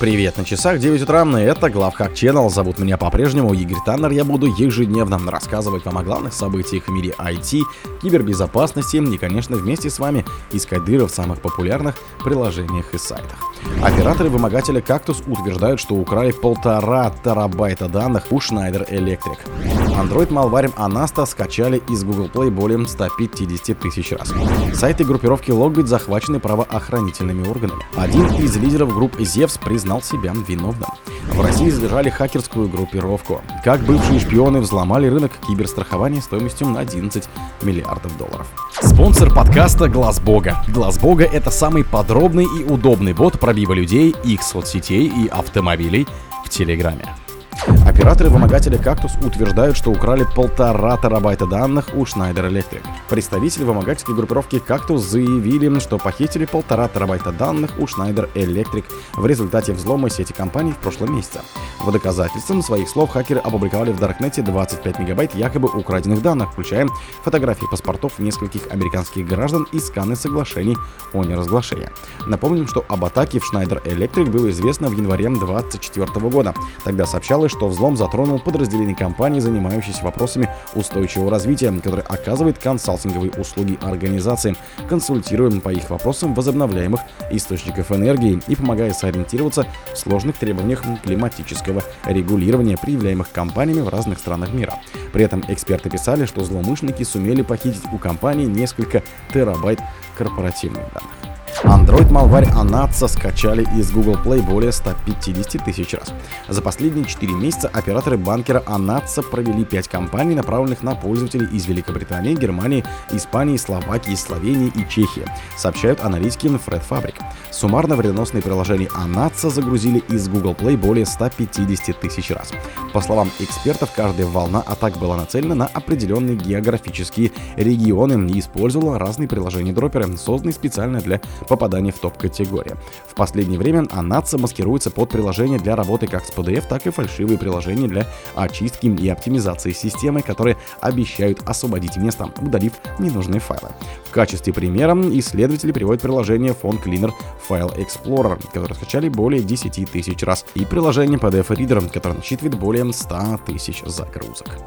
Привет, на часах 9 утра, это Главхак Channel, зовут меня по-прежнему Игорь Таннер, я буду ежедневно рассказывать вам о главных событиях в мире IT, кибербезопасности и, конечно, вместе с вами искать дыры в самых популярных приложениях и сайтах. Операторы-вымогатели Cactus утверждают, что украли полтора терабайта данных у Schneider Electric. Android Malware Anasta скачали из Google Play более 150 тысяч раз. Сайты группировки Logbit захвачены правоохранительными органами. Один из лидеров группы Zevs признал себя виновным. В России задержали хакерскую группировку. Как бывшие шпионы взломали рынок киберстрахования стоимостью на 11 миллиардов долларов. Спонсор подкаста Глаз Бога. Глаз Бога это самый подробный и удобный бот пробива людей, их соцсетей и автомобилей в Телеграме. Операторы-вымогатели Cactus утверждают, что украли полтора терабайта данных у Schneider Electric. Представители вымогательской группировки Cactus заявили, что похитили полтора терабайта данных у Schneider Electric в результате взлома сети компании в прошлом месяце. В доказательством своих слов хакеры опубликовали в Даркнете 25 мегабайт якобы украденных данных, включая фотографии паспортов нескольких американских граждан и сканы соглашений о неразглашении. Напомним, что об атаке в Schneider Electric было известно в январе 2024 года. Тогда сообщалось, что взлом затронул подразделение компании, занимающееся вопросами устойчивого развития, которое оказывает консалтинговые услуги организациям, консультируя по их вопросам возобновляемых источников энергии и помогая сориентироваться в сложных требованиях климатического регулирования, предъявляемых компаниями в разных странах мира. При этом эксперты писали, что злоумышленники сумели похитить у компании несколько терабайт корпоративных данных. Android Malware Anatsa скачали из Google Play более 150 тысяч раз. За последние 4 месяца операторы банкера Anatsa провели 5 кампаний, направленных на пользователей из Великобритании, Германии, Испании, Словакии, Словении и Чехии, сообщают аналитики Fred Fabric. Суммарно вредоносные приложения Anatsa загрузили из Google Play более 150 тысяч раз. По словам экспертов, каждая волна атак была нацелена на определенные географические регионы и использовала разные приложения-дроперы, созданные специально для попадания в топ-категории. В последнее время Анатса маскируется под приложения для работы как с PDF, так и фальшивые приложения для очистки и оптимизации системы, которые обещают освободить место, удалив ненужные файлы. В качестве примера исследователи приводят приложение Phone Cleaner File Explorer, которое скачали более 10 тысяч раз, и приложение PDF Reader, которое насчитывает более 100 тысяч загрузок.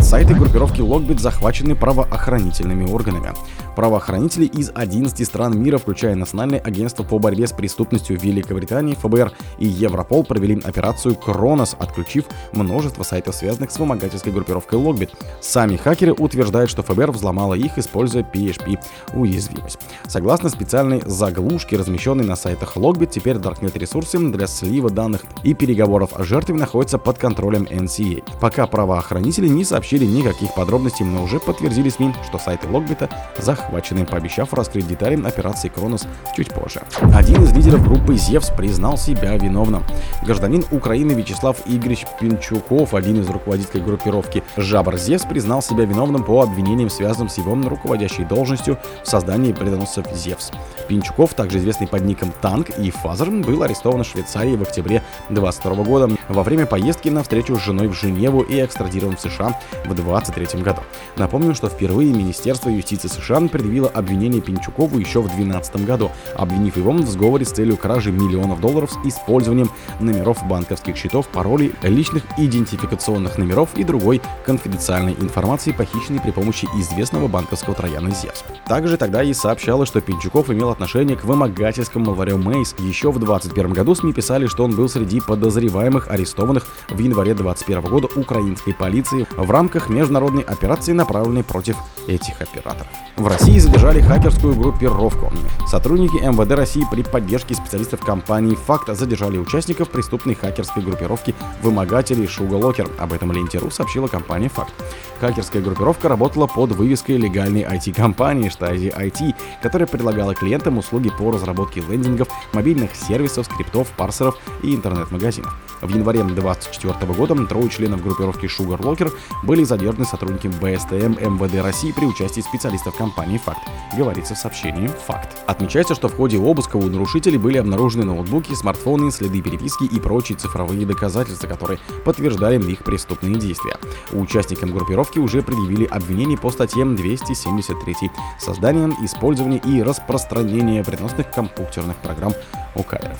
Сайты группировки Logbit захвачены правоохранительными органами. Правоохранители из 11 стран мира, включая Национальное агентство по борьбе с преступностью Великобритании, ФБР и Европол, провели операцию Кронос, отключив множество сайтов, связанных с вымогательской группировкой Logbit. Сами хакеры утверждают, что ФБР взломала их, используя PHP уязвимость. Согласно специальной заглушке, размещенной на сайтах Logbit, теперь Darknet ресурсы для слива данных и переговоров о жертве находятся под контролем NCA. Пока правоохранители не сообщили никаких подробностей, но уже подтвердили СМИ, что сайты Logbit захвачены, пообещав раскрыть детали операции Кронос чуть позже. Один из лидеров группы Зевс признал себя виновным. Гражданин Украины Вячеслав Игоревич Пенчуков, один из руководителей группировки Jabber Zeus, признал себя виновным по обвинениям, связанным с его руководящей должностью в создании вредоносов Зевс. Пенчуков, также известный под ником Танк и Father, был арестован в Швейцарии в октябре 2022 года во время поездки на встречу с женой в Женеву и экстрадирован в США в 2023 году. Напомню, что впервые Министерство юстиции США предъявило обвинение Пенчукову еще в 2012 году, обвинив его в сговоре с целью кражи миллионов долларов с использованием номеров банковских счетов, паролей, личных идентификационных номеров и другой конфиденциальной информации, похищенной при помощи известного банковского трояна Зевс. Также тогда и сообщалось, что Пинчуков имел отношение к вымогательскому лаварю Мейс. Еще в 2021 году СМИ писали, что он был среди подозреваемых, арестованных в январе 2021 года украинской полиции в рамках международной операции, направленной против этих операторов. В России задержали хакерскую группировку. Сотрудники МВД России при поддержке специалистов компании «Факт» задержали участников преступной хакерской группировки вымогателей Шугалокер. Об этом Ленте.ру сообщила компания «Факт». Хакерская группировка работала под вывеской легальной IT-компании Штази IT, которая предлагала клиентам услуги по разработке лендингов, мобильных сервисов, скриптов, парсеров и интернет-магазинов. В январе 2024 года трое членов группировки Sugar Locker были задержаны сотрудниками БСТМ МВД России при участии специалистов компании «Факт», говорится в сообщении «Факт». Отмечается, что в ходе обыска у нарушителей были обнаружены ноутбуки, смартфоны, следы переписки и прочие цифровые доказательства, которые подтверждали их преступные действия. Участникам группировки уже предъявили обвинения по статьям 273 «Создание, использование и распространение вредоносных компьютерных программ Укаев.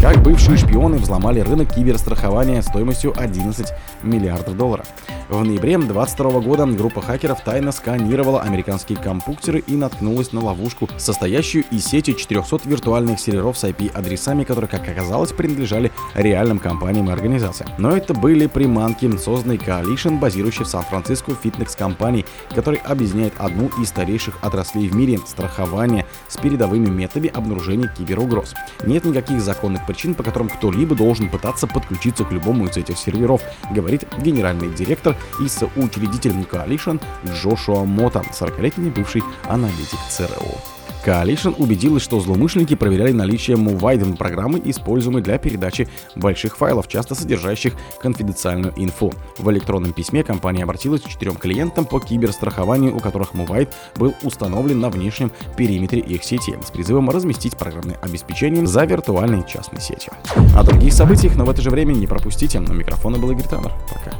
Как бывшие шпионы взломали рынок киберстрахования стоимостью 11 миллиардов долларов. В ноябре 2022 года группа хакеров тайно сканировала американские компьютеры и наткнулась на ловушку, состоящую из сети 400 виртуальных серверов с IP-адресами, которые, как оказалось, принадлежали реальным компаниям и организациям. Но это были приманки, созданные Coalition, базирующий в Сан-Франциско фитнес-компанией, который объединяет одну из старейших отраслей в мире – страхование с передовыми методами обнаружения киберугроз. Нет никаких законных причин, по которым кто-либо должен пытаться подключиться к любому из этих серверов, говорит генеральный директор и соучредитель Coalition Джошуа Мота, 40-летний бывший аналитик ЦРУ. Coalition убедилась, что злоумышленники проверяли наличие Moviden программы, используемой для передачи больших файлов, часто содержащих конфиденциальную инфу. В электронном письме компания обратилась к четырем клиентам по киберстрахованию, у которых Movide был установлен на внешнем периметре их сети, с призывом разместить программное обеспечение за виртуальной частной сетью. О других событиях, но в это же время не пропустите. На микрофона был Игорь Таннер. Пока.